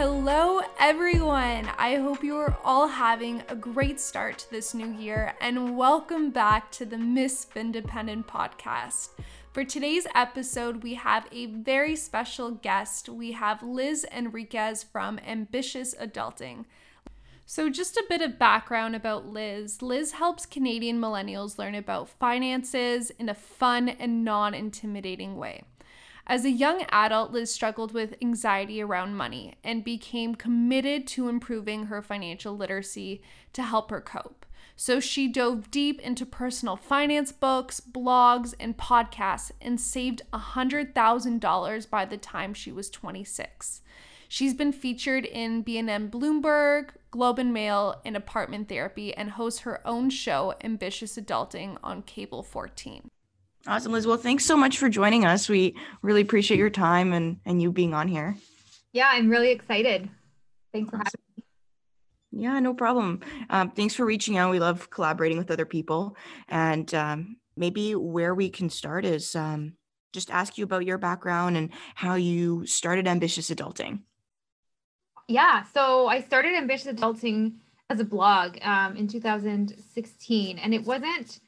Hello, everyone. I hope you are all having a great start to this new year, and welcome back to the Miss Independent podcast. For today's episode, we have a very special guest. We have Liz Enriquez from Ambitious Adulting. So, just a bit of background about Liz. Liz helps Canadian millennials learn about finances in a fun and non intimidating way. As a young adult, Liz struggled with anxiety around money and became committed to improving her financial literacy to help her cope. So she dove deep into personal finance books, blogs, and podcasts and saved $100,000 by the time she was 26. She's been featured in BNN Bloomberg, Globe and Mail, and Apartment Therapy and hosts her own show Ambitious Adulting on Cable 14. Awesome, Liz. Well, thanks so much for joining us. We really appreciate your time and and you being on here. Yeah, I'm really excited. Thanks for having me. Yeah, no problem. Um, thanks for reaching out. We love collaborating with other people. And um, maybe where we can start is um, just ask you about your background and how you started Ambitious Adulting. Yeah, so I started Ambitious Adulting as a blog um, in 2016, and it wasn't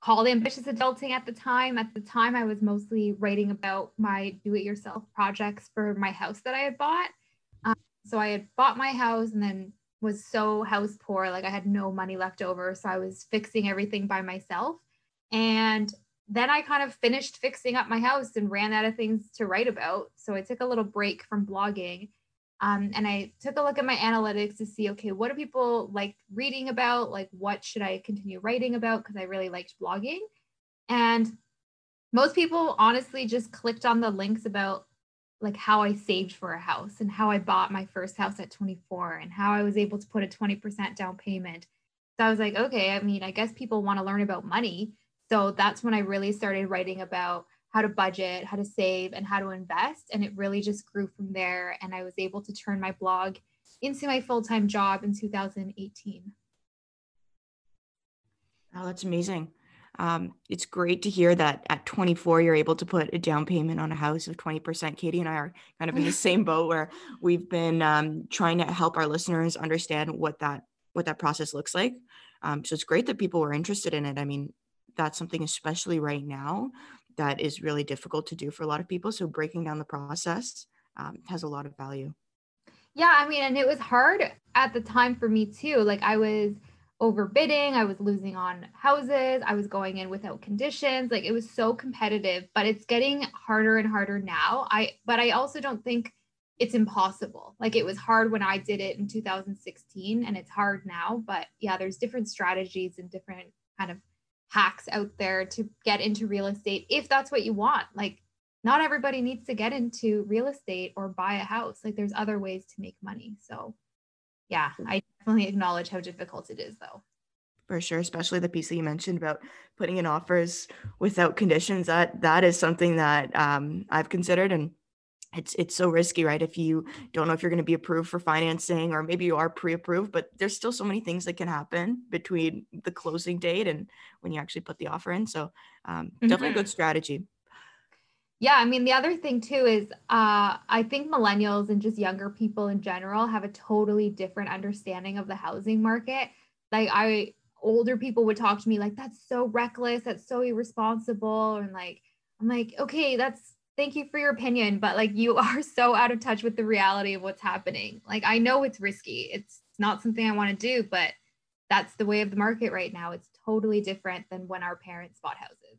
called ambitious adulting at the time. At the time, I was mostly writing about my do it yourself projects for my house that I had bought. Um, so I had bought my house and then was so house poor, like I had no money left over. So I was fixing everything by myself. And then I kind of finished fixing up my house and ran out of things to write about. So I took a little break from blogging um, and I took a look at my analytics to see, okay, what do people like reading about? Like, what should I continue writing about? Because I really liked blogging. And most people honestly just clicked on the links about like how I saved for a house and how I bought my first house at 24 and how I was able to put a 20% down payment. So I was like, okay, I mean, I guess people want to learn about money. So that's when I really started writing about how to budget, how to save, and how to invest. And it really just grew from there. And I was able to turn my blog into my full time job in 2018. Oh, that's amazing. Um, it's great to hear that at 24 you're able to put a down payment on a house of 20% katie and i are kind of in the same boat where we've been um, trying to help our listeners understand what that what that process looks like um, so it's great that people were interested in it i mean that's something especially right now that is really difficult to do for a lot of people. So breaking down the process um, has a lot of value. Yeah, I mean, and it was hard at the time for me too. Like I was overbidding, I was losing on houses, I was going in without conditions. Like it was so competitive, but it's getting harder and harder now. I but I also don't think it's impossible. Like it was hard when I did it in 2016 and it's hard now, but yeah, there's different strategies and different kind of hacks out there to get into real estate if that's what you want. Like, not everybody needs to get into real estate or buy a house. Like, there's other ways to make money. So, yeah, I definitely acknowledge how difficult it is, though. For sure, especially the piece that you mentioned about putting in offers without conditions. That that is something that um, I've considered, and it's it's so risky right? If you don't know if you're going to be approved for financing or maybe you are pre-approved but there's still so many things that can happen between the closing date and when you actually put the offer in. So um, mm-hmm. definitely a good strategy. Yeah i mean the other thing too is uh, i think millennials and just younger people in general have a totally different understanding of the housing market. Like i older people would talk to me like that's so reckless that's so irresponsible and like i'm like okay that's thank you for your opinion, but like you are so out of touch with the reality of what's happening. Like I know it's risky. It's not something I want to do, but that's the way of the market right now. It's totally different than when our parents bought houses.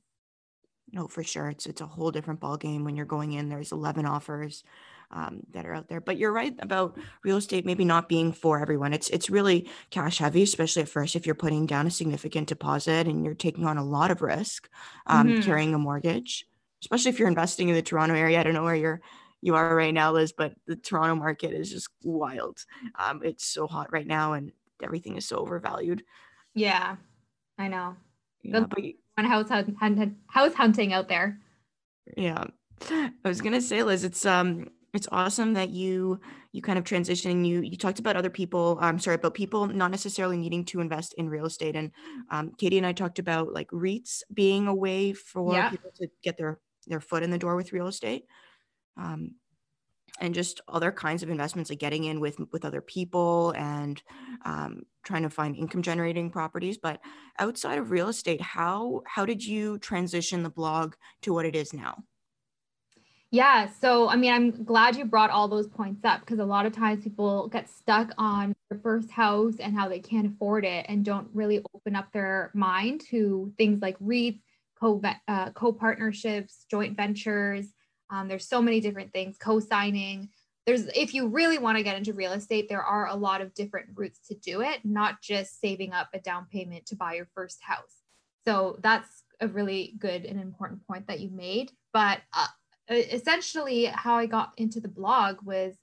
No, for sure. It's it's a whole different ball game when you're going in. There's 11 offers um, that are out there. But you're right about real estate maybe not being for everyone. It's it's really cash heavy, especially at first if you're putting down a significant deposit and you're taking on a lot of risk um, mm-hmm. carrying a mortgage especially if you're investing in the Toronto area. I don't know where you're you are right now, Liz, but the Toronto market is just wild. Um, it's so hot right now, and everything is so overvalued. Yeah, I know. Yeah, but on house hunting, house hunting out there. Yeah, I was gonna say, Liz, it's um, it's awesome that you you kind of transitioning. You you talked about other people. I'm sorry, about people not necessarily needing to invest in real estate, and um, Katie and I talked about like REITs being a way for yeah. people to get their their foot in the door with real estate. Um, and just other kinds of investments like getting in with with other people and um, trying to find income generating properties but outside of real estate how how did you transition the blog to what it is now yeah so i mean i'm glad you brought all those points up because a lot of times people get stuck on their first house and how they can't afford it and don't really open up their mind to things like REITs co uh, co-partnerships joint ventures um, there's so many different things, co-signing. There's if you really want to get into real estate, there are a lot of different routes to do it, not just saving up a down payment to buy your first house. So that's a really good and important point that you made. But uh, essentially, how I got into the blog was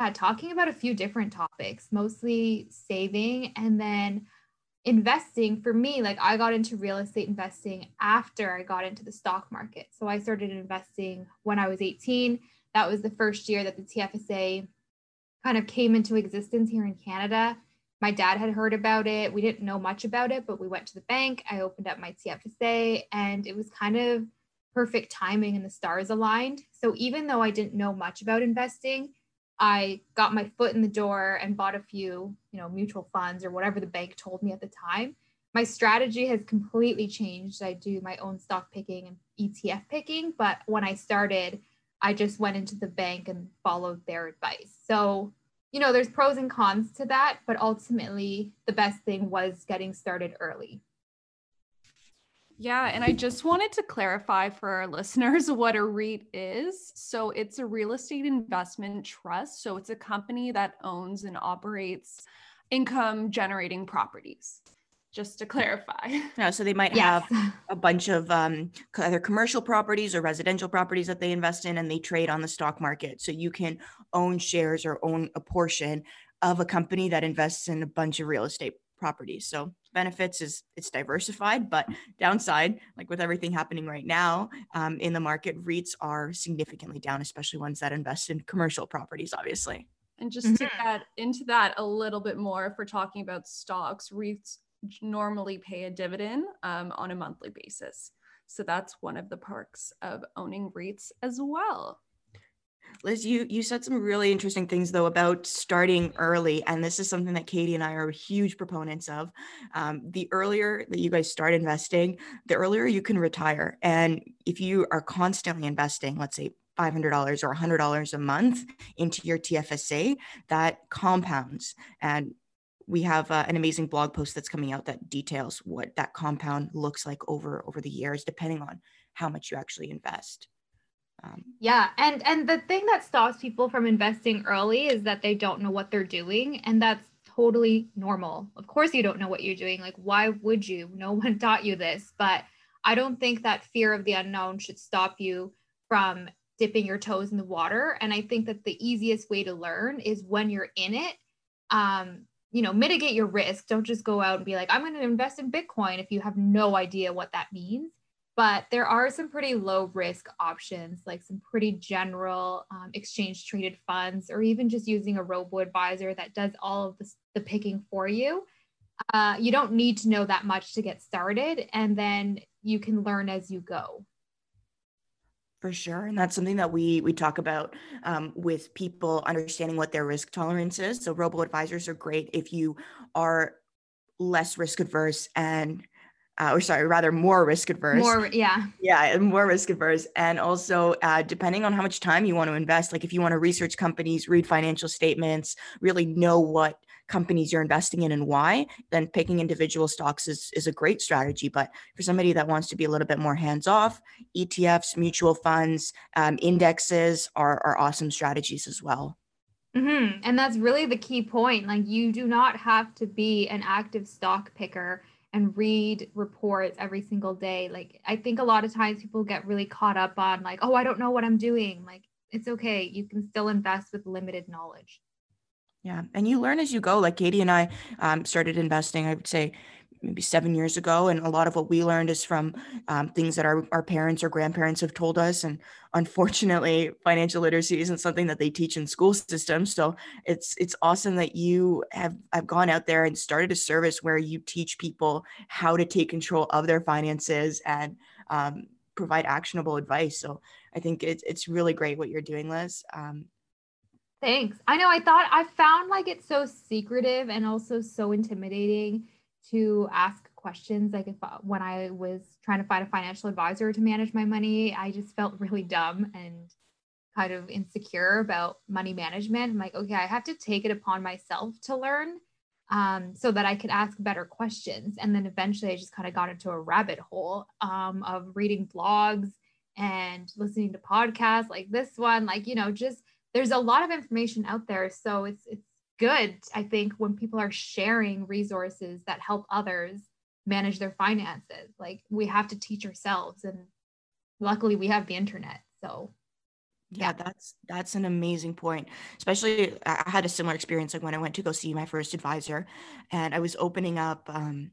uh, talking about a few different topics, mostly saving and then investing for me like i got into real estate investing after i got into the stock market. So i started investing when i was 18 that was the first year that the tfsa kind of came into existence here in canada. My dad had heard about it. We didn't know much about it but we went to the bank. I opened up my tfsa and it was kind of perfect timing and the stars aligned. So even though i didn't know much about investing I got my foot in the door and bought a few, you know, mutual funds or whatever the bank told me at the time. My strategy has completely changed. I do my own stock picking and ETF picking, but when I started, I just went into the bank and followed their advice. So, you know, there's pros and cons to that, but ultimately the best thing was getting started early. Yeah, and I just wanted to clarify for our listeners what a REIT is. So it's a real estate investment trust. So it's a company that owns and operates income generating properties. Just to clarify. Yeah, so they might yes. have a bunch of um, either commercial properties or residential properties that they invest in and they trade on the stock market. So you can own shares or own a portion of a company that invests in a bunch of real estate properties. So benefits is it's diversified, but downside, like with everything happening right now um, in the market, REITs are significantly down, especially ones that invest in commercial properties, obviously. And just to mm-hmm. get into that a little bit more, if we're talking about stocks, REITs normally pay a dividend um, on a monthly basis. So that's one of the perks of owning REITs as well. Liz, you you said some really interesting things though about starting early, and this is something that Katie and I are huge proponents of. Um, the earlier that you guys start investing, the earlier you can retire. And if you are constantly investing, let's say $500 or $100 a month into your TFSA, that compounds. And we have uh, an amazing blog post that's coming out that details what that compound looks like over over the years, depending on how much you actually invest. Um, yeah, and and the thing that stops people from investing early is that they don't know what they're doing, and that's totally normal. Of course, you don't know what you're doing. Like, why would you? No one taught you this, but I don't think that fear of the unknown should stop you from dipping your toes in the water. And I think that the easiest way to learn is when you're in it. Um, you know, mitigate your risk. Don't just go out and be like, I'm going to invest in Bitcoin if you have no idea what that means but there are some pretty low risk options, like some pretty general um, exchange traded funds, or even just using a robo advisor that does all of the, the picking for you. Uh, you don't need to know that much to get started, and then you can learn as you go. For sure, and that's something that we we talk about um, with people understanding what their risk tolerance is. So robo advisors are great if you are less risk adverse and uh, or sorry, rather more risk adverse. More, yeah. Yeah, more risk adverse. And also, uh, depending on how much time you want to invest, like if you want to research companies, read financial statements, really know what companies you're investing in and why, then picking individual stocks is, is a great strategy. But for somebody that wants to be a little bit more hands off, ETFs, mutual funds, um, indexes are, are awesome strategies as well. Mm-hmm. And that's really the key point. Like, you do not have to be an active stock picker and read reports every single day. Like I think a lot of times people get really caught up on like, oh, I don't know what I'm doing. Like it's okay. You can still invest with limited knowledge. Yeah. And you learn as you go. Like Katie and I um, started investing, I would say maybe seven years ago. And a lot of what we learned is from um, things that our, our parents or grandparents have told us. And unfortunately, financial literacy isn't something that they teach in school systems. So it's it's awesome that you have, have gone out there and started a service where you teach people how to take control of their finances and um, provide actionable advice. So I think it's it's really great what you're doing, Liz. Um, Thanks. I know. I thought I found like it's so secretive and also so intimidating to ask questions. Like if uh, when I was trying to find a financial advisor to manage my money, I just felt really dumb and kind of insecure about money management. I'm like, okay, I have to take it upon myself to learn um, so that I could ask better questions. And then eventually I just kind of got into a rabbit hole um, of reading blogs and listening to podcasts like this one, like, you know, just there's a lot of information out there. So it's, it's good, I think, when people are sharing resources that help others manage their finances. Like we have to teach ourselves. And luckily we have the internet. So yeah, that's that's an amazing point. Especially, I had a similar experience like when I went to go see my first advisor, and I was opening up um,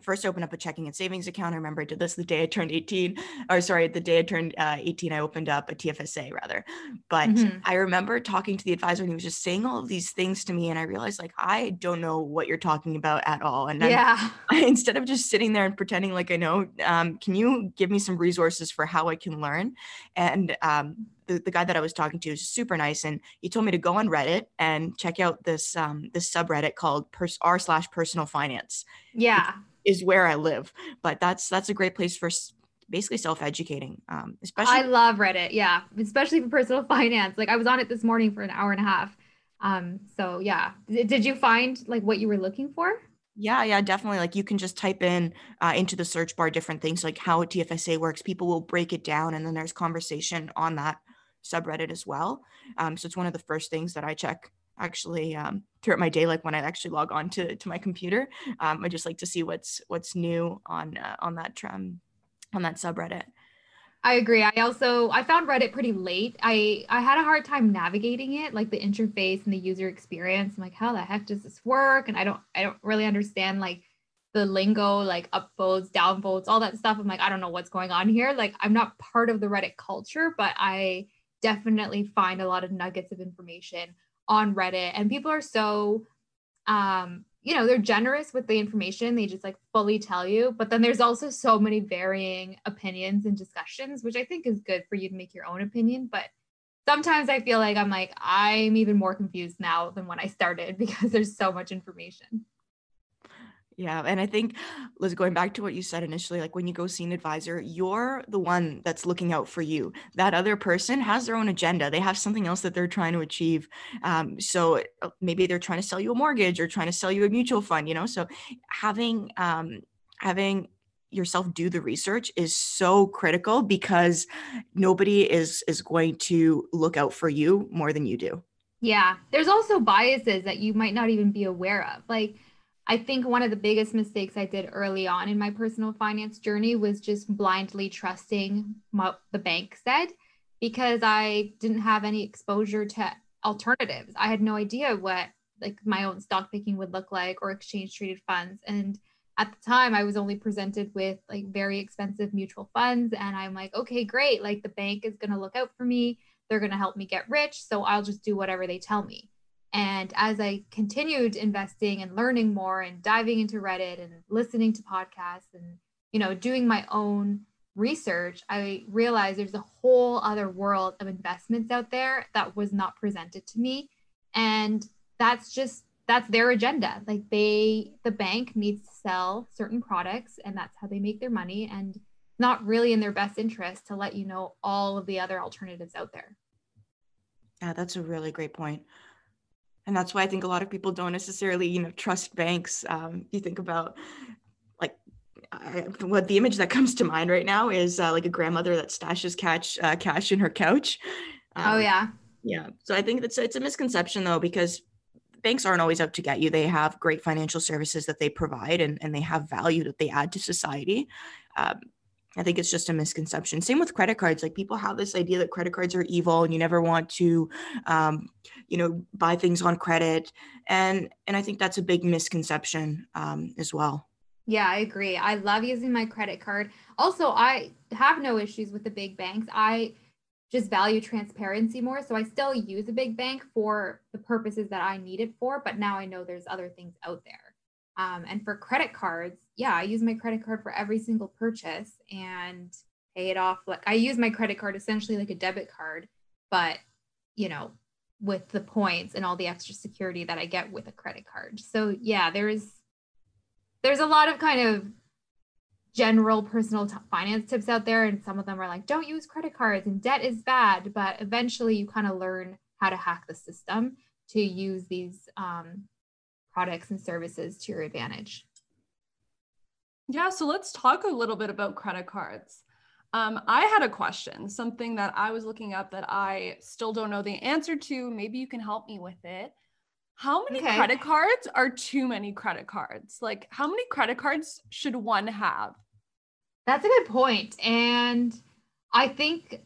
first open up a checking and savings account. I remember I did this the day I turned 18, or sorry, the day I turned uh, 18, I opened up a TFSA rather. But mm-hmm. I remember talking to the advisor and he was just saying all of these things to me. And I realized like, I don't know what you're talking about at all. And yeah, I, instead of just sitting there and pretending like I know, um, can you give me some resources for how I can learn? And um, the, the guy that I was talking to is super nice, and he told me to go on Reddit and check out this um, this subreddit called r slash personal finance. Yeah, is where I live. But that's that's a great place for basically self-educating. Um, especially I love Reddit. Yeah, especially for personal finance. Like I was on it this morning for an hour and a half. Um, so yeah, did you find like what you were looking for? Yeah, yeah, definitely. Like you can just type in uh, into the search bar different things like how a TFSA works. People will break it down, and then there's conversation on that subreddit as well. Um, so it's one of the first things that I check actually um, throughout my day like when i actually log on to, to my computer um, i just like to see what's what's new on uh, on that um, on that subreddit. I agree. I also i found reddit pretty late. I i had a hard time navigating it like the interface and the user experience. I'm like how the heck does this work? And i don't i don't really understand like the lingo like upvotes downvotes all that stuff. I'm like i don't know what's going on here. Like i'm not part of the reddit culture but i definitely find a lot of nuggets of information on Reddit and people are so um you know they're generous with the information. They just like fully tell you. But then there's also so many varying opinions and discussions which i think is good for you to make your own opinion. But sometimes i feel like i'm like i'm even more confused now than when i started because there's so much information yeah. And I think, Liz, going back to what you said initially, like when you go see an advisor, you're the one that's looking out for you. That other person has their own agenda. They have something else that they're trying to achieve. Um, so uh, maybe they're trying to sell you a mortgage or trying to sell you a mutual fund, you know? So having, um, having yourself do the research is so critical because nobody is is going to look out for you more than you do. Yeah. There's also biases that you might not even be aware of. Like I think one of the biggest mistakes I did early on in my personal finance journey was just blindly trusting what the bank said because I didn't have any exposure to alternatives. I had no idea what like my own stock picking would look like or exchange traded funds. And at the time I was only presented with like very expensive mutual funds. And I'm like okay great. Like the bank is going to look out for me. They're going to help me get rich. So I'll just do whatever they tell me and as I continued investing and learning more and diving into Reddit and listening to podcasts and, you know, doing my own research, I realized there's a whole other world of investments out there that was not presented to me. And that's just, that's their agenda. Like they, the bank needs to sell certain products and that's how they make their money. And not really in their best interest to let you know all of the other alternatives out there. Yeah, that's a really great point and that's why i think a lot of people don't necessarily you know trust banks. Um, you think about like I, what the image that comes to mind right now is uh, like a grandmother that stashes cash uh, cash in her couch. Oh, um, oh yeah. yeah. So i think that's it's a misconception though because banks aren't always out to get you. They have great financial services that they provide and, and they have value that they add to society. Um, I think it's just a misconception. Same with credit cards. Like people have this idea that credit cards are evil and you never want to, um, you know, buy things on credit. And and I think that's a big misconception um, as well. Yeah, I agree. I love using my credit card. Also, I have no issues with the big banks. I just value transparency more. So I still use a big bank for the purposes that I need it for, but now I know there's other things out there. Um, and for credit cards, yeah, I use my credit card for every single purchase and pay it off. Like I use my credit card essentially like a debit card, but you know, with the points and all the extra security that I get with a credit card. So yeah, there's there's a lot of kind of general personal t- finance tips out there and some of them are like don't use credit cards and debt is bad, but eventually you kind of learn how to hack the system to use these um, products and services to your advantage. Yeah, so let's talk a little bit about credit cards. Um, I had a question, something that I was looking up that I still don't know the answer to. Maybe you can help me with it. How many okay. credit cards are too many credit cards? Like, how many credit cards should one have? That's a good point. And I think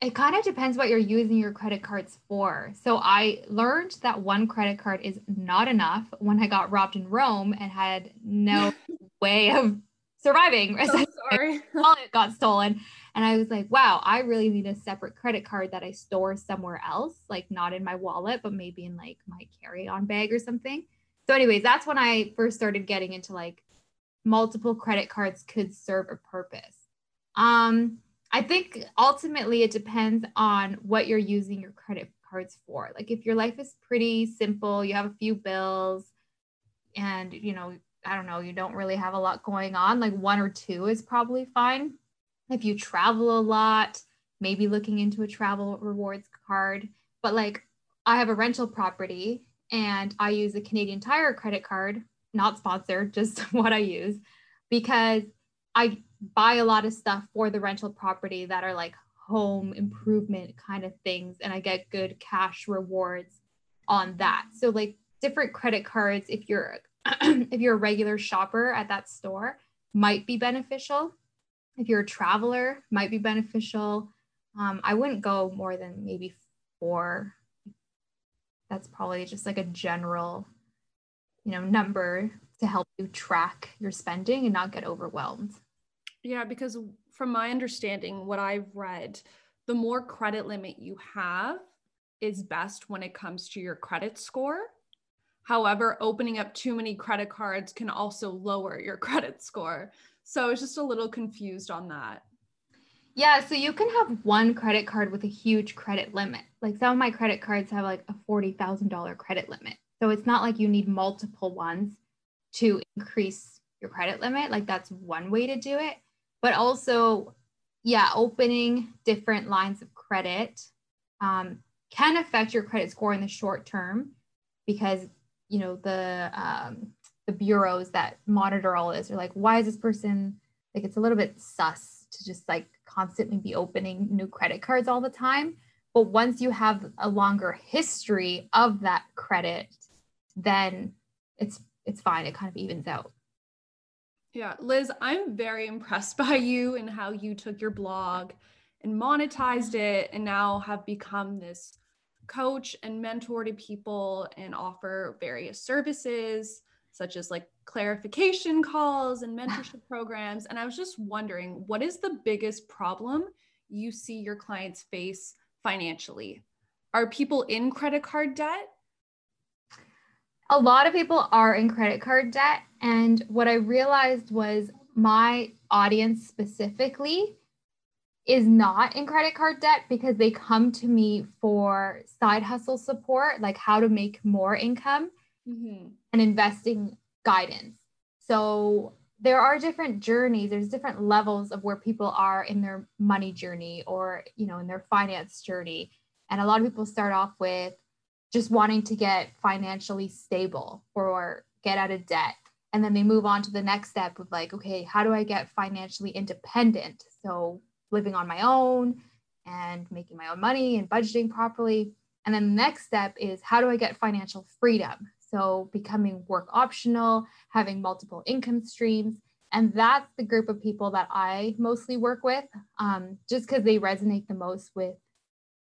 it kind of depends what you're using your credit cards for. So I learned that one credit card is not enough when I got robbed in Rome and had no way of surviving. So sorry. Wallet got stolen. And I was like, wow, I really need a separate credit card that I store somewhere else, like not in my wallet, but maybe in like my carry-on bag or something. So, anyways, that's when I first started getting into like multiple credit cards could serve a purpose. Um, I think ultimately it depends on what you're using your credit cards for. Like if your life is pretty simple, you have a few bills and you know, I don't know, you don't really have a lot going on, like one or two is probably fine. If you travel a lot, maybe looking into a travel rewards card, but like I have a rental property and I use a Canadian Tire credit card, not sponsored, just what I use because I buy a lot of stuff for the rental property that are like home improvement kind of things and I get good cash rewards on that. So like different credit cards if you're if you're a regular shopper at that store might be beneficial. If you're a traveler might be beneficial. Um, I wouldn't go more than maybe four. That's probably just like a general, you know, number to help you track your spending and not get overwhelmed. Yeah, because from my understanding, what I've read, the more credit limit you have is best when it comes to your credit score. However, opening up too many credit cards can also lower your credit score. So I was just a little confused on that. Yeah, so you can have one credit card with a huge credit limit. Like some of my credit cards have like a $40,000 credit limit. So it's not like you need multiple ones to increase your credit limit. Like that's one way to do it but also, yeah, opening different lines of credit um, can affect your credit score in the short term because you know the um, the bureaus that monitor all this are like, why is this person like? It's a little bit sus to just like constantly be opening new credit cards all the time. But once you have a longer history of that credit, then it's it's fine. It kind of evens out. Yeah, Liz, I'm very impressed by you and how you took your blog and monetized it and now have become this coach and mentor to people and offer various services such as like clarification calls and mentorship programs. And I was just wondering, what is the biggest problem you see your clients face financially? Are people in credit card debt? A lot of people are in credit card debt. And what I realized was my audience specifically is not in credit card debt because they come to me for side hustle support, like how to make more income mm-hmm. and investing guidance. So there are different journeys, there's different levels of where people are in their money journey or, you know, in their finance journey. And a lot of people start off with just wanting to get financially stable or get out of debt. And then they move on to the next step of like, okay, how do I get financially independent? So living on my own and making my own money and budgeting properly. And then the next step is how do I get financial freedom? So becoming work optional, having multiple income streams. And that's the group of people that I mostly work with, um, just because they resonate the most with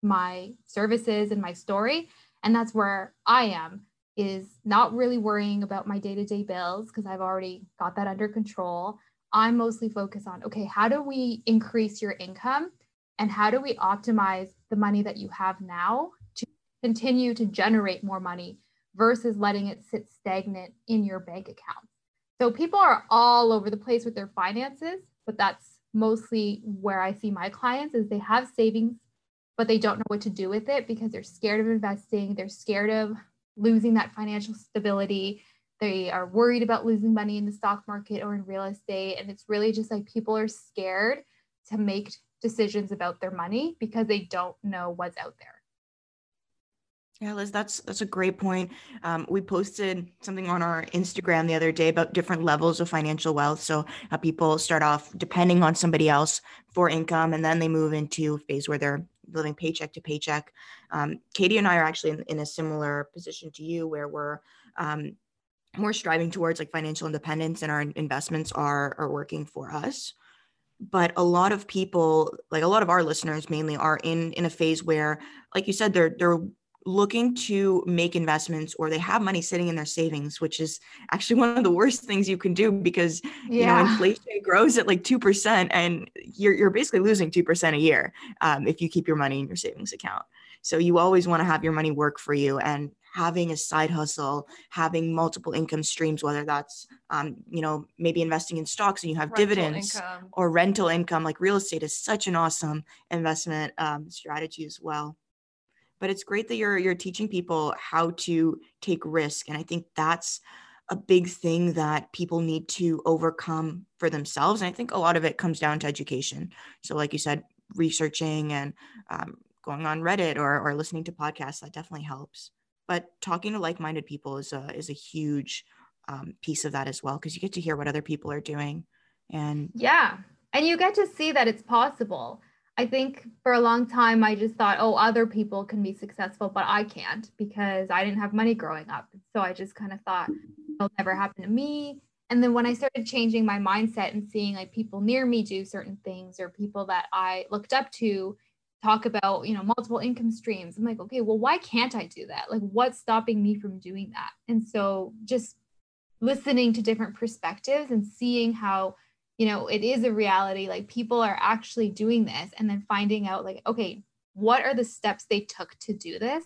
my services and my story and that's where i am is not really worrying about my day-to-day bills because i've already got that under control. I'm mostly focused on okay how do we increase your income? And how do we optimize the money that you have now to continue to generate more money versus letting it sit stagnant in your bank account? So people are all over the place with their finances but that's mostly where I see my clients is they have savings, but they don't know what to do with it because they're scared of investing. They're scared of losing that financial stability. They are worried about losing money in the stock market or in real estate. And it's really just like people are scared to make decisions about their money because they don't know what's out there. Yeah, Liz, that's that's a great point. Um, we posted something on our Instagram the other day about different levels of financial wealth. So uh, people start off depending on somebody else for income, and then they move into a phase where they're living paycheck to paycheck. Um, Katie and I are actually in, in, a similar position to you, where we're um, more striving towards like financial independence, and our investments are are working for us but a lot of people like a lot of our listeners mainly are in in a phase where like you said they're they're looking to make investments or they have money sitting in their savings which is actually one of the worst things you can do because yeah. you know inflation grows at like 2% and you're, you're basically losing 2% a year um, if you keep your money in your savings account so you always want to have your money work for you and having a side hustle having multiple income streams whether that's um, you know maybe investing in stocks and you have rental dividends income. or rental income like real estate is such an awesome investment um, strategy as well but it's great that you're you're teaching people how to take risk and i think that's a big thing that people need to overcome for themselves and i think a lot of it comes down to education. So like you said researching and um, going on reddit or, or listening to podcasts that definitely helps. But talking to like-minded people is a is a huge um, piece of that as well because you get to hear what other people are doing and yeah and you get to see that it's possible I think for a long time, I just thought, oh, other people can be successful, but I can't because I didn't have money growing up. So I just kind of thought it'll never happen to me. And then when I started changing my mindset and seeing like people near me do certain things or people that I looked up to talk about, you know, multiple income streams, I'm like, okay, well, why can't I do that? Like, what's stopping me from doing that? And so just listening to different perspectives and seeing how you know it is a reality like people are actually doing this and then finding out like okay what are the steps they took to do this?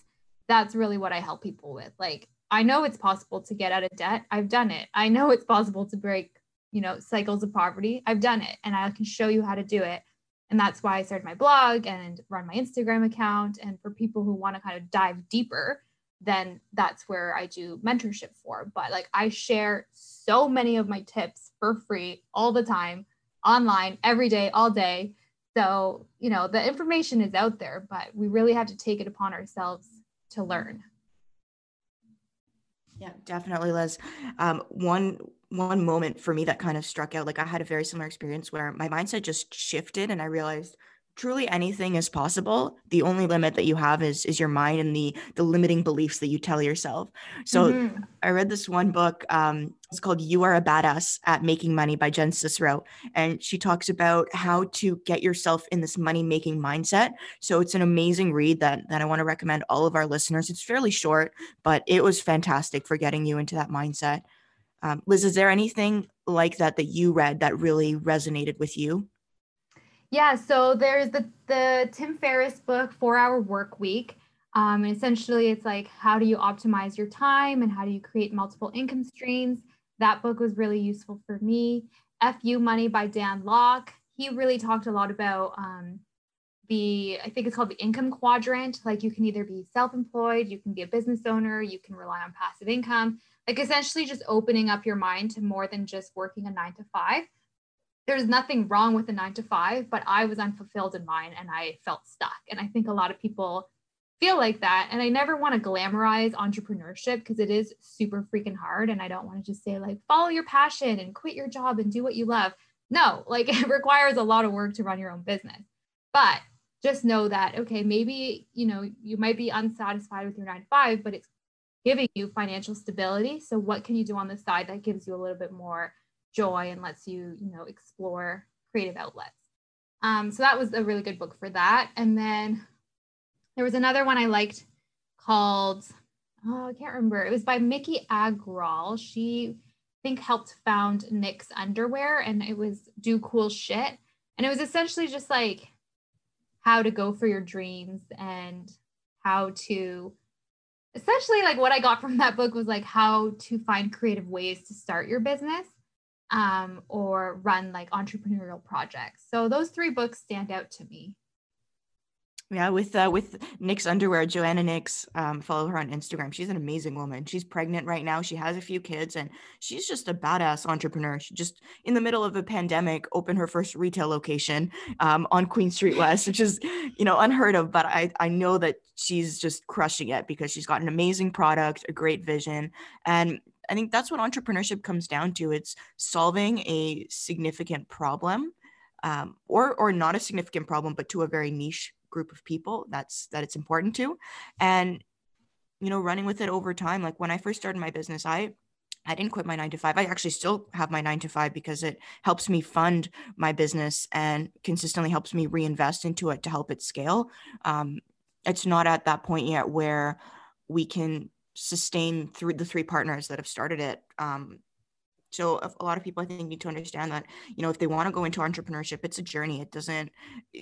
That's really what i help people with. Like i know it's possible to get out of debt. I've done it. I know it's possible to break you know cycles of poverty. I've done it and i can show you how to do it. And that's why i started my blog and run my instagram account and for people who want to kind of dive deeper then that's where I do mentorship for. But like I share so many of my tips for free all the time, online, every day, all day. So, you know, the information is out there, but we really have to take it upon ourselves to learn. Yeah, definitely, Liz. Um, one one moment for me that kind of struck out, like I had a very similar experience where my mindset just shifted, and I realized truly anything is possible. The only limit that you have is is your mind and the the limiting beliefs that you tell yourself. So mm-hmm. i read this one book um, it's called you are a badass at making money by jen sincero and she talks about how to get yourself in this money making mindset. So it's an amazing read that that i want to recommend all of our listeners. It's fairly short but it was fantastic for getting you into that mindset. Um, liz is there anything like that that you read that really resonated with you yeah, so there's the the Tim Ferriss book, Four Hour Work Week. Um, and essentially, it's like how do you optimize your time and how do you create multiple income streams. That book was really useful for me. FU Money by Dan Lok. He really talked a lot about um, the, I think it's called the income quadrant. Like you can either be self employed, you can be a business owner, you can rely on passive income. Like essentially, just opening up your mind to more than just working a nine to five there's nothing wrong with a nine to five, but I was unfulfilled in mine and I felt stuck. And I think a lot of people feel like that. And I never want to glamorize entrepreneurship because it is super freaking hard. And I don't want to just say, like, follow your passion and quit your job and do what you love. No, like it requires a lot of work to run your own business. But just know that, okay, maybe, you know, you might be unsatisfied with your nine to five, but it's giving you financial stability. So what can you do on the side that gives you a little bit more joy and lets you, you know, explore creative outlets. Um, so that was a really good book for that. And then there was another one I liked called, oh, I can't remember. It was by Miki Agrawal. She, I think, helped found Knix Underwear and it was Do Cool Shit. And it was essentially just like how to go for your dreams and how to essentially like what I got from that book was like how to find creative ways to start your business um, or run like entrepreneurial projects. So those three books stand out to me. Yeah, with uh, with Knix Underwear, Joanna Nix, um, follow her on Instagram. She's an amazing woman. She's pregnant right now. She has a few kids, and she's just a badass entrepreneur. She just, in the middle of a pandemic, opened her first retail location um, on Queen Street West, which is, you know, unheard of. But I I know that she's just crushing it because she's got an amazing product, a great vision, and I think that's what entrepreneurship comes down to. It's solving a significant problem, um, or or not a significant problem, but to a very niche group of people that's that it's important to and you know running with it over time like when i first started my business i I didn't quit my nine to five. I actually still have my nine to five because it helps me fund my business and consistently helps me reinvest into it to help it scale. Um, it's not at that point yet where we can sustain through the three partners that have started it um, so a lot of people i think need to understand that you know if they want to go into entrepreneurship it's a journey. It doesn't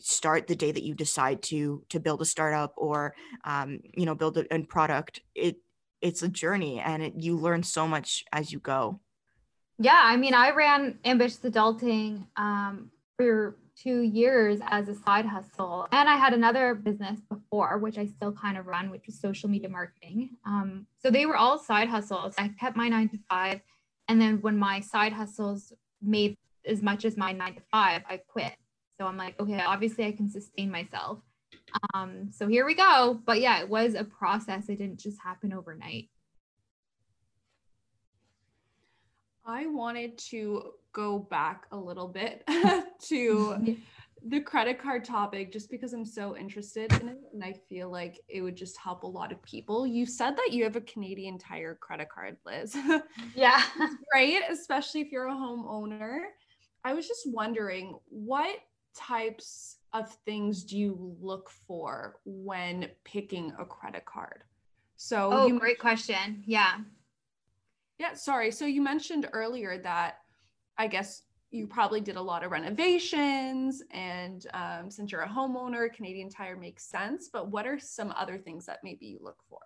start the day that you decide to to build a startup or um, you know build a, a, product. It it's a journey and it, you learn so much as you go. Yeah i mean i ran ambitious adulting um, for two years as a side hustle and i had another business before which i still kind of run which was social media marketing um, so they were all side hustles i kept my nine to five and then when my side hustles made as much as my nine to five, I quit. So I'm like, okay, obviously I can sustain myself. Um, so here we go. But yeah, it was a process. It didn't just happen overnight. I wanted to go back a little bit to the credit card topic just because I'm so interested in it and I feel like it would just help a lot of people. You said that you have a Canadian Tire credit card, Liz. Yeah. great, especially if you're a homeowner. I was just wondering what types of things do you look for when picking a credit card? So Oh, you great question. Yeah. Yeah, sorry. So you mentioned earlier that I guess you probably did a lot of renovations and um, since you're a homeowner canadian tire makes sense but what are some other things that maybe you look for?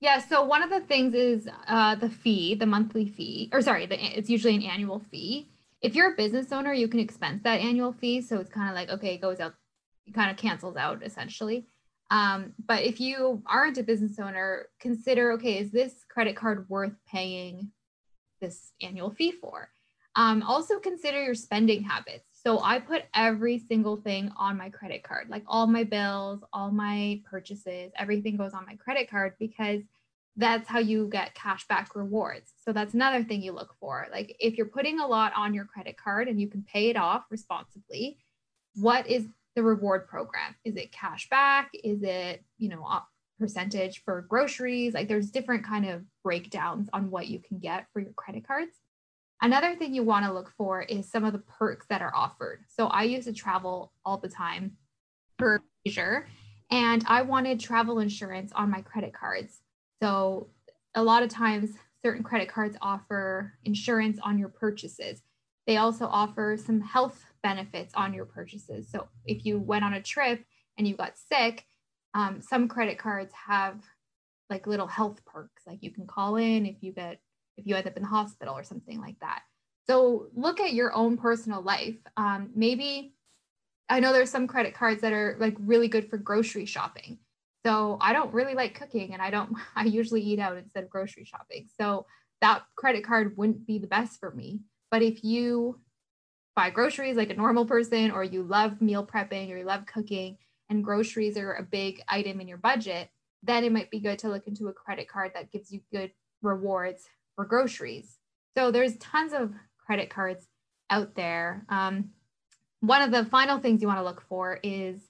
Yeah so one of the things is uh, the fee the monthly fee or sorry the, it's usually an annual fee. If you're a business owner you can expense that annual fee so it's kind of like okay it goes out it kind of cancels out essentially um, but if you aren't a business owner consider okay is this credit card worth paying this annual fee for um, also consider your spending habits. So I put every single thing on my credit card, like all my bills, all my purchases, everything goes on my credit card because that's how you get cashback rewards. So that's another thing you look for. Like if you're putting a lot on your credit card and you can pay it off responsibly, what is the reward program? Is it cash back? Is it, you know, percentage for groceries? Like there's different kind of breakdowns on what you can get for your credit cards. Another thing you want to look for is some of the perks that are offered. So I used to travel all the time for leisure, and I wanted travel insurance on my credit cards. So a lot of times, certain credit cards offer insurance on your purchases. They also offer some health benefits on your purchases. So if you went on a trip and you got sick, um, some credit cards have like little health perks, like you can call in if you get if you end up in the hospital or something like that. So look at your own personal life. Um, maybe I know there's some credit cards that are like really good for grocery shopping. So I don't really like cooking and I don't, I usually eat out instead of grocery shopping. So that credit card wouldn't be the best for me. But if you buy groceries like a normal person, or you love meal prepping or you love cooking and groceries are a big item in your budget, then it might be good to look into a credit card that gives you good rewards for groceries. So there's tons of credit cards out there. Um, one of the final things you want to look for is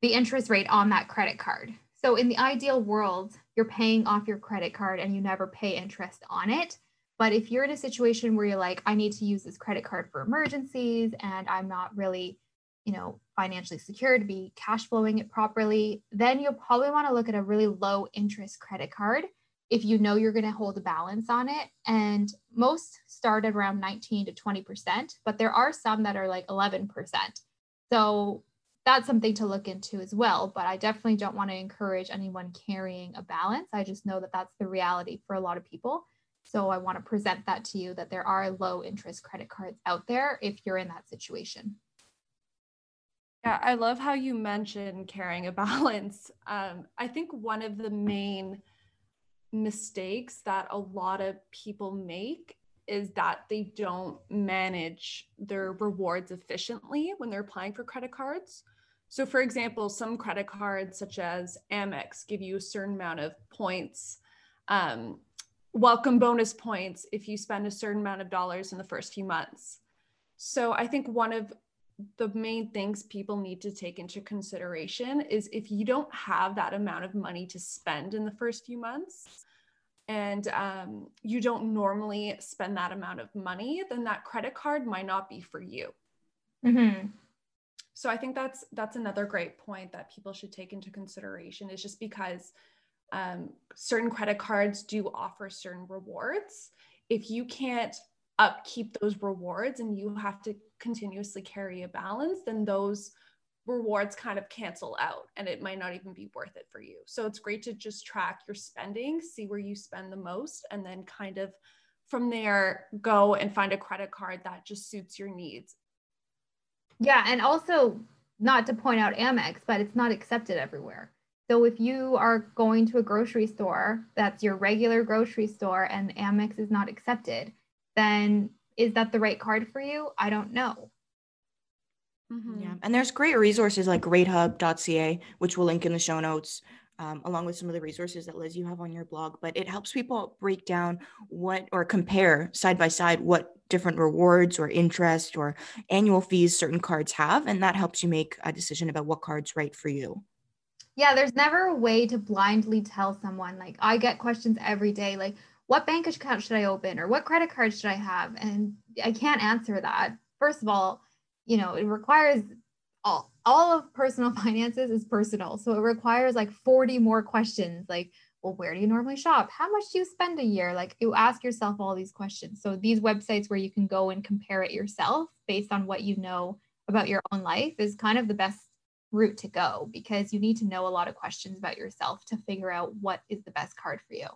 the interest rate on that credit card. So in the ideal world, you're paying off your credit card and you never pay interest on it. But if you're in a situation where you're like, I need to use this credit card for emergencies and I'm not really, you know, financially secure to be cash flowing it properly, then you'll probably want to look at a really low interest credit card if you know you're going to hold a balance on it. And most start at around 19 to 20%, but there are some that are like 11%. So that's something to look into as well. But I definitely don't want to encourage anyone carrying a balance. I just know that that's the reality for a lot of people. So I want to present that to you that there are low interest credit cards out there if you're in that situation. Yeah, I love how you mentioned carrying a balance. Um, I think one of the main mistakes that a lot of people make is that they don't manage their rewards efficiently when they're applying for credit cards. So, for example, some credit cards, such as Amex, give you a certain amount of points, um, welcome bonus points if you spend a certain amount of dollars in the first few months. So, I think one of the main things people need to take into consideration is if you don't have that amount of money to spend in the first few months, and um, you don't normally spend that amount of money, then that credit card might not be for you. Mm-hmm. So I think that's that's another great point that people should take into consideration is just because um, certain credit cards do offer certain rewards. If you can't upkeep those rewards and you have to continuously carry a balance, then those rewards kind of cancel out and it might not even be worth it for you. So it's great to just track your spending, see where you spend the most, and then kind of from there go and find a credit card that just suits your needs. Yeah. And also, not to point out Amex, but it's not accepted everywhere. So if you are going to a grocery store that's your regular grocery store and Amex is not accepted, then is that the right card for you? I don't know. Mm-hmm. Yeah. And there's great resources like ratehub.ca, which we'll link in the show notes, um, along with some of the resources that Liz you have on your blog. But it helps people break down what or compare side by side what different rewards or interest or annual fees certain cards have. And that helps you make a decision about what card's right for you. Yeah, there's never a way to blindly tell someone. Like, I get questions every day, like, what bank account should I open or what credit card should I have? And I can't answer that. First of all, you know, it requires all all of personal finances is personal. So it requires like 40 more questions like, well, where do you normally shop? How much do you spend a year? Like you ask yourself all these questions. So these websites where you can go and compare it yourself based on what you know about your own life is kind of the best route to go because you need to know a lot of questions about yourself to figure out what is the best card for you.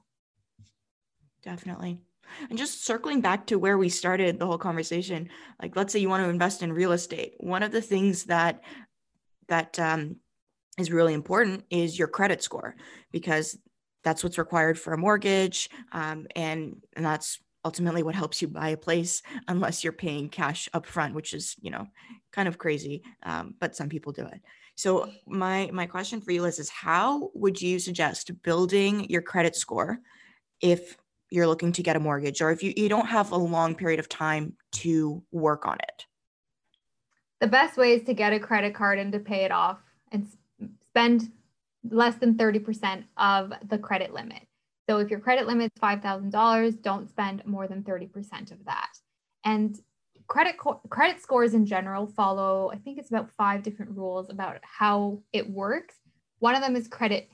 Definitely. And just circling back to where we started the whole conversation, like let's say you want to invest in real estate. One of the things that that um, is really important is your credit score because that's what's required for a mortgage, um, and and that's ultimately what helps you buy a place unless you're paying cash up front which is you know kind of crazy um, but some people do it so my my question for you liz is how would you suggest building your credit score if you're looking to get a mortgage or if you, you don't have a long period of time to work on it? The best way is to get a credit card and to pay it off and spend less than 30% of the credit limit. So if your credit limit is $5,000, don't spend more than 30% of that. And credit co- credit scores in general follow, I think it's about five different rules about how it works. One of them is credit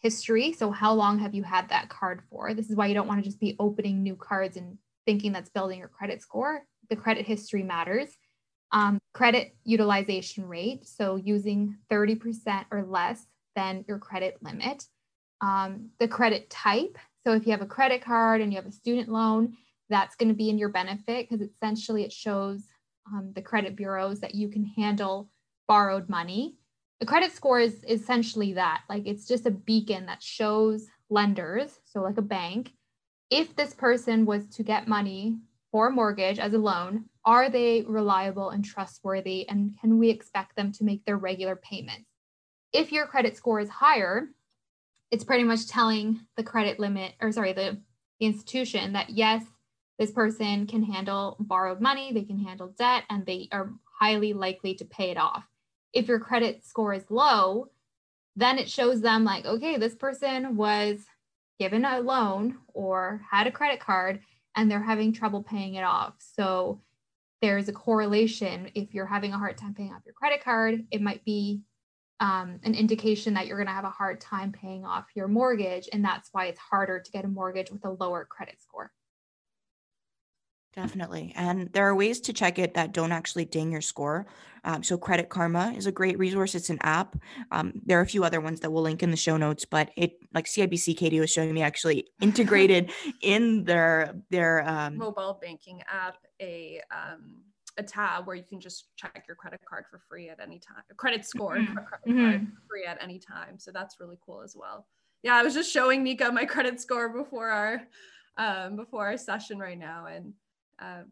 history. So, how long have you had that card for? This is why you don't want to just be opening new cards and thinking that's building your credit score. The credit history matters. Um, credit utilization rate. So, using 30% or less than your credit limit. Um, the credit type. So, if you have a credit card and you have a student loan, that's going to be in your benefit because essentially it shows um, the credit bureaus that you can handle borrowed money. The credit score is essentially that like it's just a beacon that shows lenders so like a bank if this person was to get money for a mortgage as a loan are they reliable and trustworthy and can we expect them to make their regular payments? If your credit score is higher it's pretty much telling the credit limit or sorry the, the institution that yes this person can handle borrowed money they can handle debt and they are highly likely to pay it off if your credit score is low, then it shows them like, okay, this person was given a loan or had a credit card and they're having trouble paying it off. So there's a correlation. If you're having a hard time paying off your credit card, it might be um, an indication that you're going to have a hard time paying off your mortgage. And that's why it's harder to get a mortgage with a lower credit score. Definitely. And there are ways to check it that don't actually ding your score. Um, so Credit Karma is a great resource. It's an app. Um, there are a few other ones that we'll link in the show notes, but it like CIBC Katie was showing me actually integrated in their their um, mobile banking app a um, a tab where you can just check your credit card for free at any time, credit score mm-hmm. credit mm-hmm. free at any time. So that's really cool as well. Yeah, I was just showing Nika my credit score before our um, before our session right now, and um,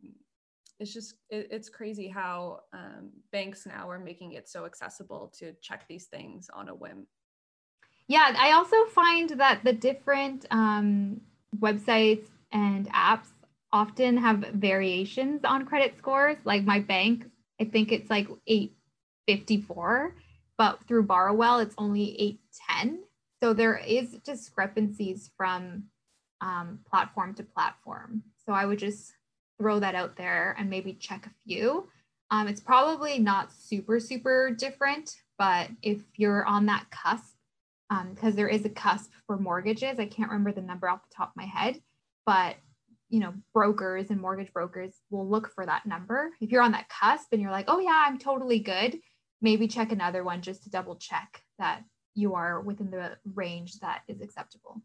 it's just it, it's crazy how um, banks now are making it so accessible to check these things on a whim. Yeah, I also find that the different um, websites and apps often have variations on credit scores. Like my bank, I think it's like 854, but through Borrowell, it's only 810. So there is discrepancies from um, platform to platform. So I would just throw that out there and maybe check a few. Um, it's probably not super, super different, but if you're on that cusp, because um, there is a cusp for mortgages, I can't remember the number off the top of my head, but you know, brokers and mortgage brokers will look for that number. If you're on that cusp and you're like, oh yeah, I'm totally good, maybe check another one just to double check that you are within the range that is acceptable.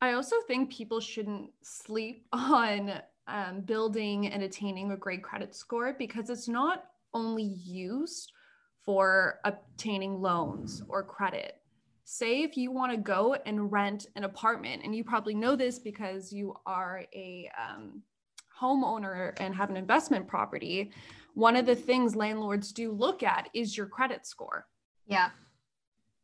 I also think people shouldn't sleep on um, building and attaining a great credit score because it's not only used for obtaining loans or credit. Say if you want to go and rent an apartment, and you probably know this because you are a um, homeowner and have an investment property, one of the things landlords do look at is your credit score. Yeah.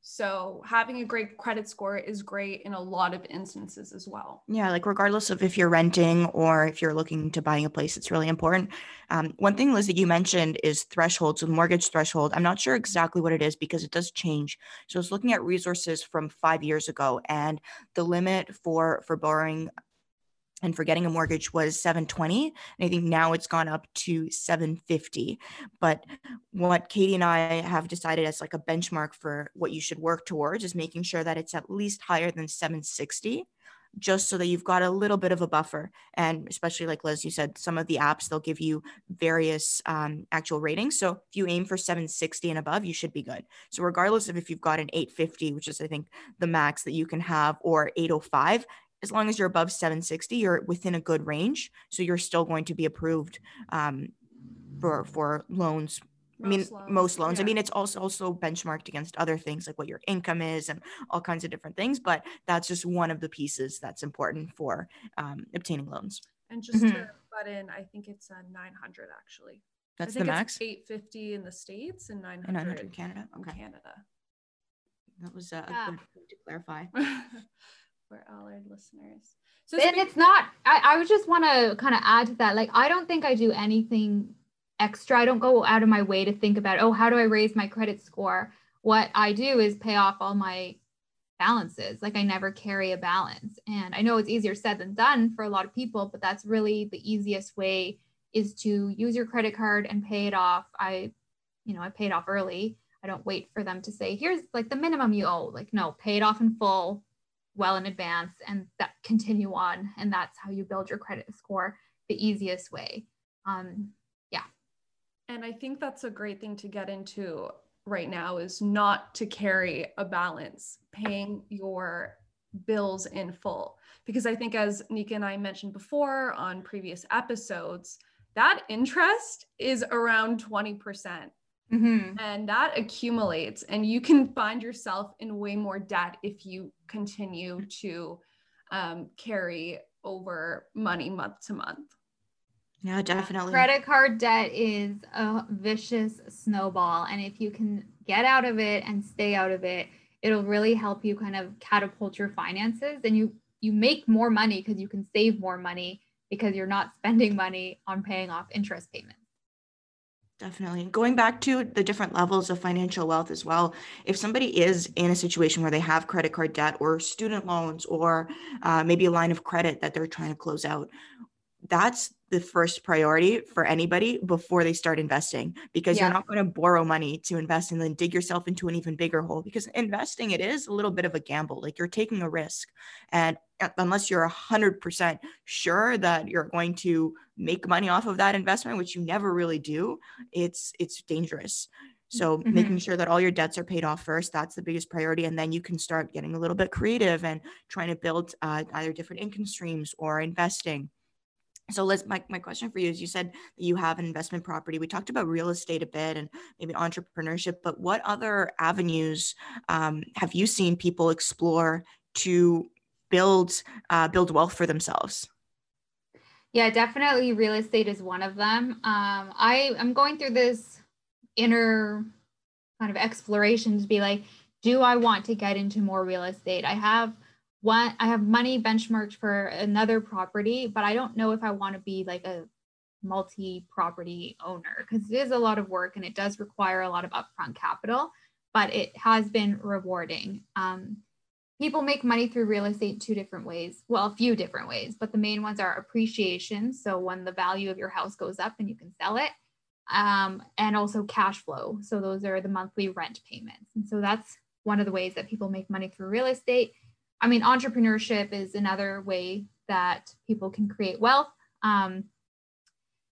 So having a great credit score is great in a lot of instances as well. Yeah, like regardless of if you're renting or if you're looking to buying a place, it's really important. Um, one thing, Liz, that you mentioned is thresholds, so mortgage threshold. I'm not sure exactly what it is because it does change. So I was looking at resources from five years ago, and the limit for for borrowing and for getting a mortgage was 720 and i think now it's gone up to 750 but what katie and i have decided as like a benchmark for what you should work towards is making sure that it's at least higher than 760 just so that you've got a little bit of a buffer. And especially like liz you said some of the apps they'll give you various um, actual ratings. So if you aim for 760 and above you should be good. So regardless of if you've got an 850 which is i think the max that you can have or 805 as long as you're above 760, you're within a good range. So you're still going to be approved um, for for loans. Most I mean, loans, most loans. Yeah. I mean, it's also also benchmarked against other things like what your income is and all kinds of different things. But that's just one of the pieces that's important for um, obtaining loans. And just mm-hmm. to butt in, I think it's a 900 actually. That's the max. 850 in the states and 900, 900 in Canada. Okay. Canada. That was uh, yeah. good to clarify. for all our listeners. So and it's not, I, I would just want to kind of add to that. Like, I don't think I do anything extra. I don't go out of my way to think about, oh, how do I raise my credit score? What I do is pay off all my balances. Like, I never carry a balance. And I know it's easier said than done for a lot of people, but that's really the easiest way is to use your credit card and pay it off. I, you know, I paid off early. I don't wait for them to say, here's like the minimum you owe. Like, no, pay it off in full, well in advance and that continue on and that's how you build your credit score the easiest way. Um, yeah. And i think that's a great thing to get into right now is not to carry a balance paying your bills in full. Because i think as nika and i mentioned before on previous episodes that interest is around 20% Mm-hmm. And that accumulates, and you can find yourself in way more debt if you continue to um, carry over money month to month. Yeah, definitely. Credit card debt is a vicious snowball. And if you can get out of it and stay out of it, it'll really help you kind of catapult your finances and you you make more money because you can save more money because you're not spending money on paying off interest payments. Definitely. Going back to the different levels of financial wealth as well, if somebody is in a situation where they have credit card debt or student loans or uh, maybe a line of credit that they're trying to close out, that's the first priority for anybody before they start investing because yeah. you're not going to borrow money to invest and then dig yourself into an even bigger hole because investing it is a little bit of a gamble like you're taking a risk and unless you're 100% sure that you're going to make money off of that investment which you never really do it's it's dangerous so mm-hmm. making sure that all your debts are paid off first, that's the biggest priority. And then you can start getting a little bit creative and trying to build uh, either different income streams or investing. So Liz, my, my question for you is you said that you have an investment property. We talked about real estate a bit and maybe entrepreneurship, but what other avenues um, have you seen people explore to build uh, build wealth for themselves? Yeah, definitely real estate is one of them. Um, I am going through this inner kind of exploration to be like, do I want to get into more real estate? I have one i have money benchmarked for another property but i don't know if i want to be like a multi property owner because it is a lot of work and it does require a lot of upfront capital but it has been rewarding. Um, people make money through real estate two different ways well a few different ways but the main ones are appreciation so when the value of your house goes up and you can sell it um, and also cash flow so those are the monthly rent payments and so that's one of the ways that people make money through real estate I mean, entrepreneurship is another way that people can create wealth. Um,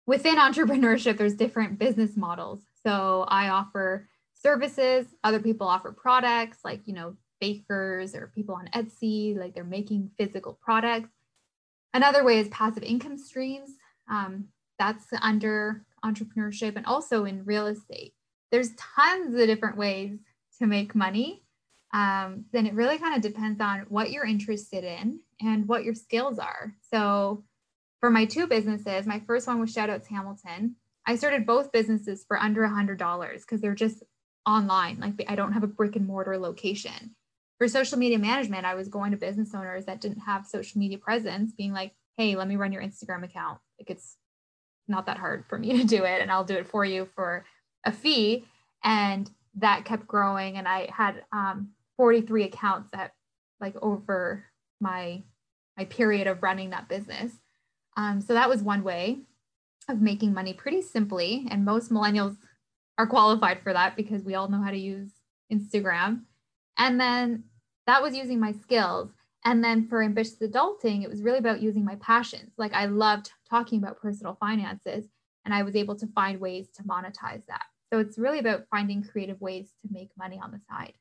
within entrepreneurship, there's different business models. So I offer services, other people offer products like, you know, bakers or people on Etsy, like they're making physical products. Another way is passive income streams. Um, that's under entrepreneurship and also in real estate. There's tons of different ways to make money um, then it really kind of depends on what you're interested in and what your skills are. So for my two businesses, my first one was Shoutouts Hamilton. I started both businesses for under a hundred dollars because they're just online. Like I don't have a brick and mortar location. For social media management, I was going to business owners that didn't have social media presence, being like, "Hey, let me run your Instagram account. Like it's not that hard for me to do it, and I'll do it for you for a fee." And that kept growing, and I had um, 43 accounts that like over my my period of running that business. Um, so that was one way of making money pretty simply. And most millennials are qualified for that because we all know how to use Instagram. And then that was using my skills. And then for ambitious adulting, it was really about using my passions. Like I loved talking about personal finances, and I was able to find ways to monetize that. So it's really about finding creative ways to make money on the side.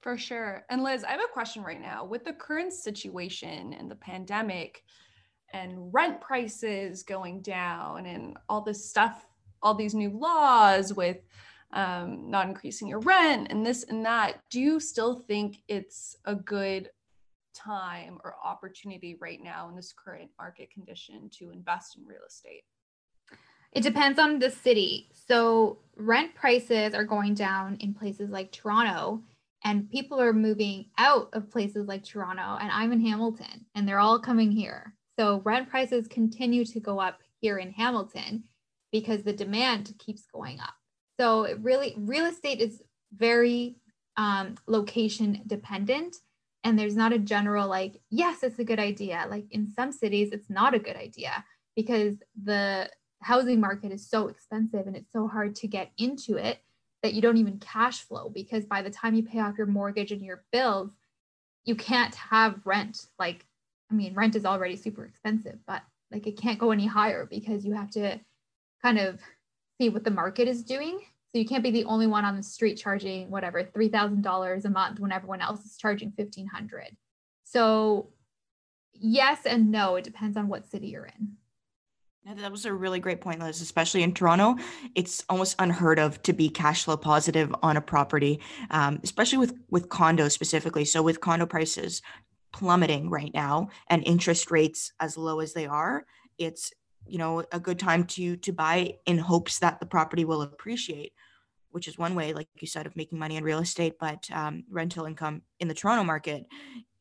For sure. And Liz, I have a question right now. With the current situation and the pandemic and rent prices going down and all this stuff, all these new laws with um, not increasing your rent and this and that, do you still think it's a good time or opportunity right now in this current market condition to invest in real estate? It depends on the city. So, rent prices are going down in places like Toronto and people are moving out of places like Toronto and I'm in Hamilton and they're all coming here. So rent prices continue to go up here in Hamilton because the demand keeps going up. So it really real estate is very um, location dependent and there's not a general like yes it's a good idea like in some cities it's not a good idea because the housing market is so expensive and it's so hard to get into it that you don't even cash flow because by the time you pay off your mortgage and your bills, you can't have rent. Like, I mean, rent is already super expensive, but like it can't go any higher because you have to kind of see what the market is doing. So you can't be the only one on the street charging whatever $3,000 a month when everyone else is charging 1500. So yes and no, it depends on what city you're in. That was a really great point, Liz, especially in Toronto. It's almost unheard of to be cash flow positive on a property, um, especially with, with condos specifically. So, with condo prices plummeting right now and interest rates as low as they are, it's you know a good time to to buy in hopes that the property will appreciate which is one way like you said of making money in real estate but um, rental income in the toronto market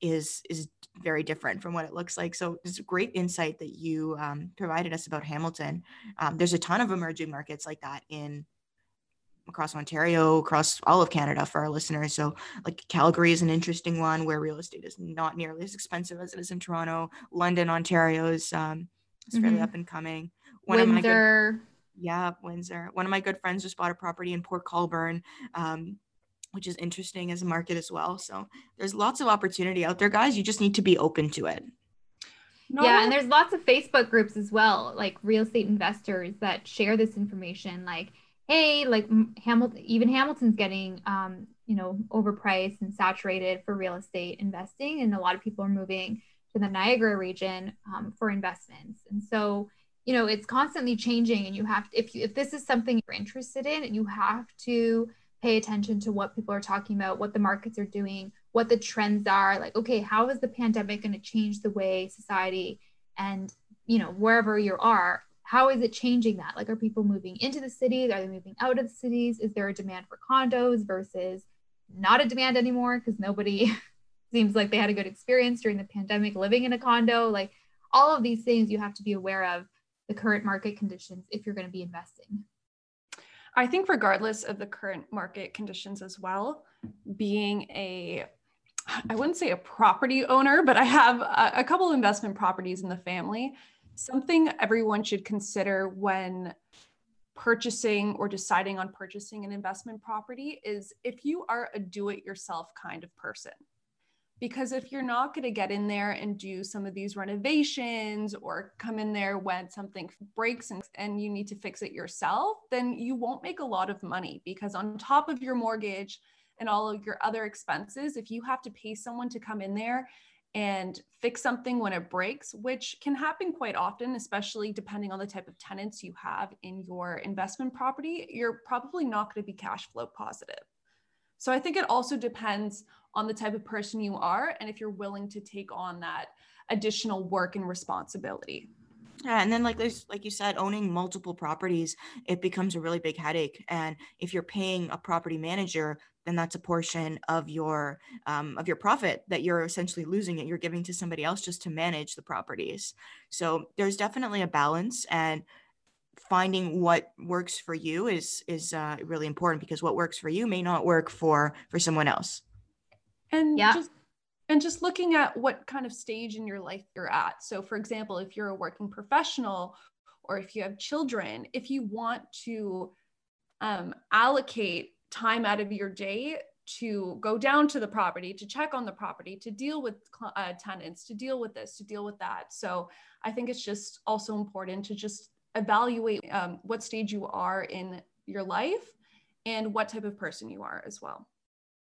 is is very different from what it looks like. So it's a great insight that you um, provided us about Hamilton. Um, there's a ton of emerging markets like that in across Ontario, across all of Canada for our listeners. So, like Calgary is an interesting one where real estate is not nearly as expensive as it is in Toronto. London, Ontario is um, is mm-hmm. fairly up and coming. One Windsor. Of my good, yeah, Windsor. One of my good friends just bought a property in Port Colborne. Um, which is interesting as a market as well. So there's lots of opportunity out there, guys. You just need to be open to it. No. Yeah, and there's lots of Facebook groups as well, like real estate investors that share this information. Like, hey, like Hamilton, even Hamilton's getting, um, you know, overpriced and saturated for real estate investing, and a lot of people are moving to the Niagara region um, for investments. And so, you know, it's constantly changing, and you have to, if you if this is something you're interested in, you have to pay attention to what people are talking about, what the markets are doing, what the trends are. Like okay how is the pandemic going to change the way society and you know wherever you are how is it changing that? Like are people moving into the cities? Are they moving out of the cities? Is there a demand for condos versus not a demand anymore? Because nobody seems like they had a good experience during the pandemic living in a condo. Like all of these things you have to be aware of the current market conditions if you're going to be investing I think, regardless of the current market conditions as well, being a I wouldn't say a property owner, but I have a, a couple investment properties in the family. Something everyone should consider when purchasing or deciding on purchasing an investment property is if you are a do it yourself kind of person. Because if you're not going to get in there and do some of these renovations or come in there when something breaks and, and you need to fix it yourself, then you won't make a lot of money because on top of your mortgage, and all of your other expenses, if you have to pay someone to come in there and fix something when it breaks, which can happen quite often, especially depending on the type of tenants you have in your investment property, you're probably not going to be cash flow positive. So I think it also depends on the type of person you are and if you're willing to take on that additional work and responsibility. Yeah, and then like there's like you said, owning multiple properties, it becomes a really big headache. And if you're paying a property manager, then that's a portion of your um, of your profit that you're essentially losing it. You're giving to somebody else just to manage the properties. So there's definitely a balance, and finding what works for you is is uh, really important because what works for you may not work for for someone else. And yeah. just and just looking at what kind of stage in your life you're at. So, for example, if you're a working professional or if you have children, if you want to um, allocate time out of your day to go down to the property, to check on the property, to deal with uh, tenants, to deal with this, to deal with that. So, I think it's just also important to just evaluate um, what stage you are in your life and what type of person you are as well.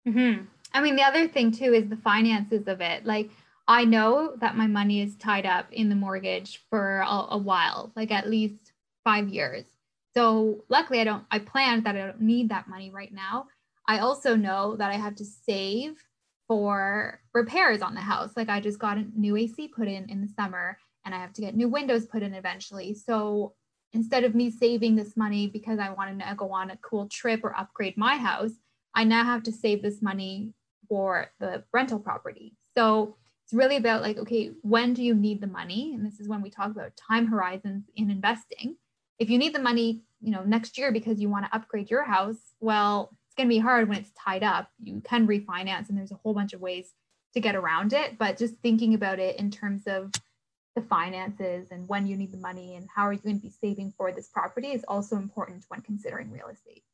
Mm-hmm. I mean, the other thing too is the finances of it. Like, I know that my money is tied up in the mortgage for a, a while, like at least five years. So, luckily, I don't, I planned that I don't need that money right now. I also know that I have to save for repairs on the house. Like, I just got a new AC put in in the summer and I have to get new windows put in eventually. So, instead of me saving this money because I wanted to go on a cool trip or upgrade my house, I now have to save this money for the rental property. So it's really about like, okay, when do you need the money? And this is when we talk about time horizons in investing. If you need the money, you know, next year because you want to upgrade your house, well, it's going to be hard when it's tied up. You can refinance, and there's a whole bunch of ways to get around it. But just thinking about it in terms of the finances and when you need the money and how are you going to be saving for this property is also important when considering real estate.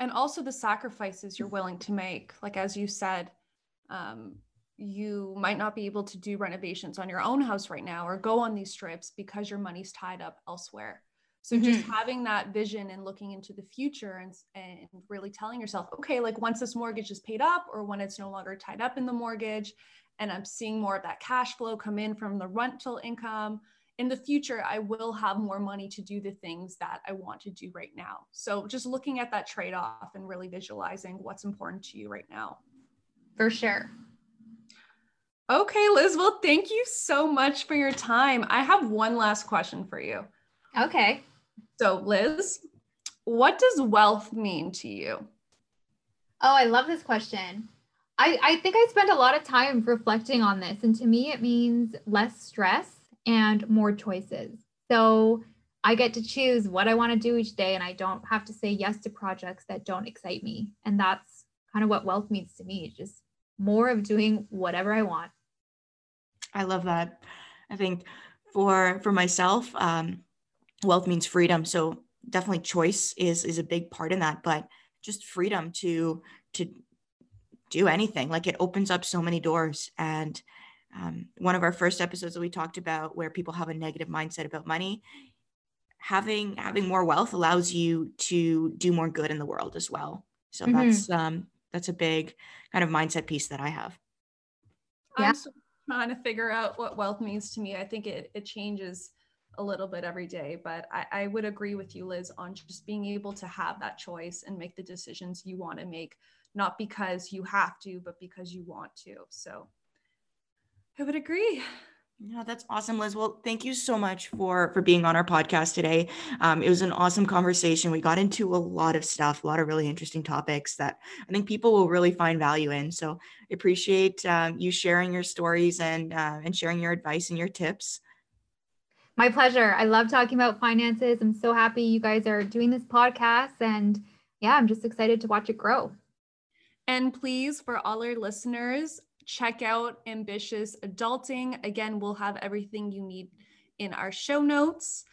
And also the sacrifices you're willing to make. Like as you said um, you might not be able to do renovations on your own house right now or go on these trips because your money's tied up elsewhere so mm-hmm. just having that vision and looking into the future and, and really telling yourself okay like once this mortgage is paid up or when it's no longer tied up in the mortgage and i'm seeing more of that cash flow come in from the rental income in the future, I will have more money to do the things that I want to do right now. So just looking at that trade off and really visualizing what's important to you right now. For sure. Okay, Liz. Well, thank you so much for your time. I have one last question for you. Okay. So, Liz, what does wealth mean to you? Oh, I love this question. I, I think I spent a lot of time reflecting on this. And to me, it means less stress and more choices. So I get to choose what I want to do each day and I don't have to say yes to projects that don't excite me. And that's kind of what wealth means to me, just more of doing whatever I want. I love that. I think for for myself, um, wealth means freedom. So definitely choice is is a big part in that, but just freedom to to do anything. Like it opens up so many doors. And um, one of our first episodes that we talked about where people have a negative mindset about money, having having more wealth allows you to do more good in the world as well. So mm-hmm. that's um that's a big kind of mindset piece that I have. Yeah. I'm trying to figure out what wealth means to me. I think it it changes a little bit every day, but I, I would agree with you, Liz, on just being able to have that choice and make the decisions you want to make, not because you have to, but because you want to. So I would agree. Yeah, that's awesome, Liz. Well, thank you so much for for being on our podcast today. Um, it was an awesome conversation. We got into a lot of stuff, a lot of really interesting topics that I think people will really find value in. So, appreciate um, you sharing your stories and uh, and sharing your advice and your tips. My pleasure. I love talking about finances. I'm so happy you guys are doing this podcast, and yeah, I'm just excited to watch it grow. And please, for all our listeners, check out Ambitious Adulting. Again, we'll have everything you need in our show notes.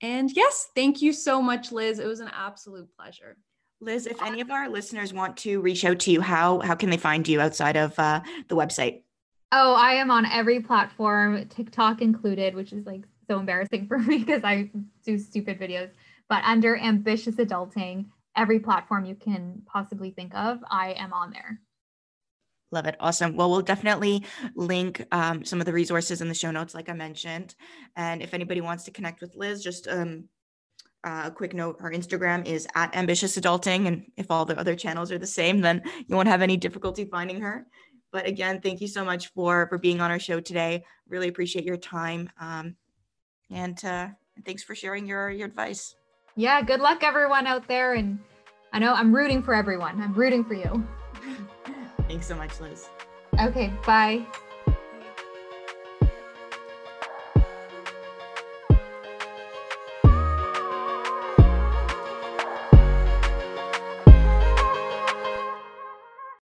And yes, thank you so much, Liz. It was an absolute pleasure. Liz, if any of our listeners want to reach out to you, how how can they find you outside of uh, the website? Oh, I am on every platform, TikTok included, which is like so embarrassing for me because I do stupid videos. But under ambitious adulting, every platform you can possibly think of, I am on there. Love it. Awesome. Well, we'll definitely link um, some of the resources in the show notes, like I mentioned. And if anybody wants to connect with Liz, just um, uh, a quick note her Instagram is at ambitious adulting. And if all the other channels are the same, then you won't have any difficulty finding her. But again, thank you so much for for being on our show today. Really appreciate your time. Um, and uh, thanks for sharing your your advice. Yeah, good luck everyone out there. And I know I'm rooting for everyone. I'm rooting for you. Thanks so much, Liz. Okay, bye.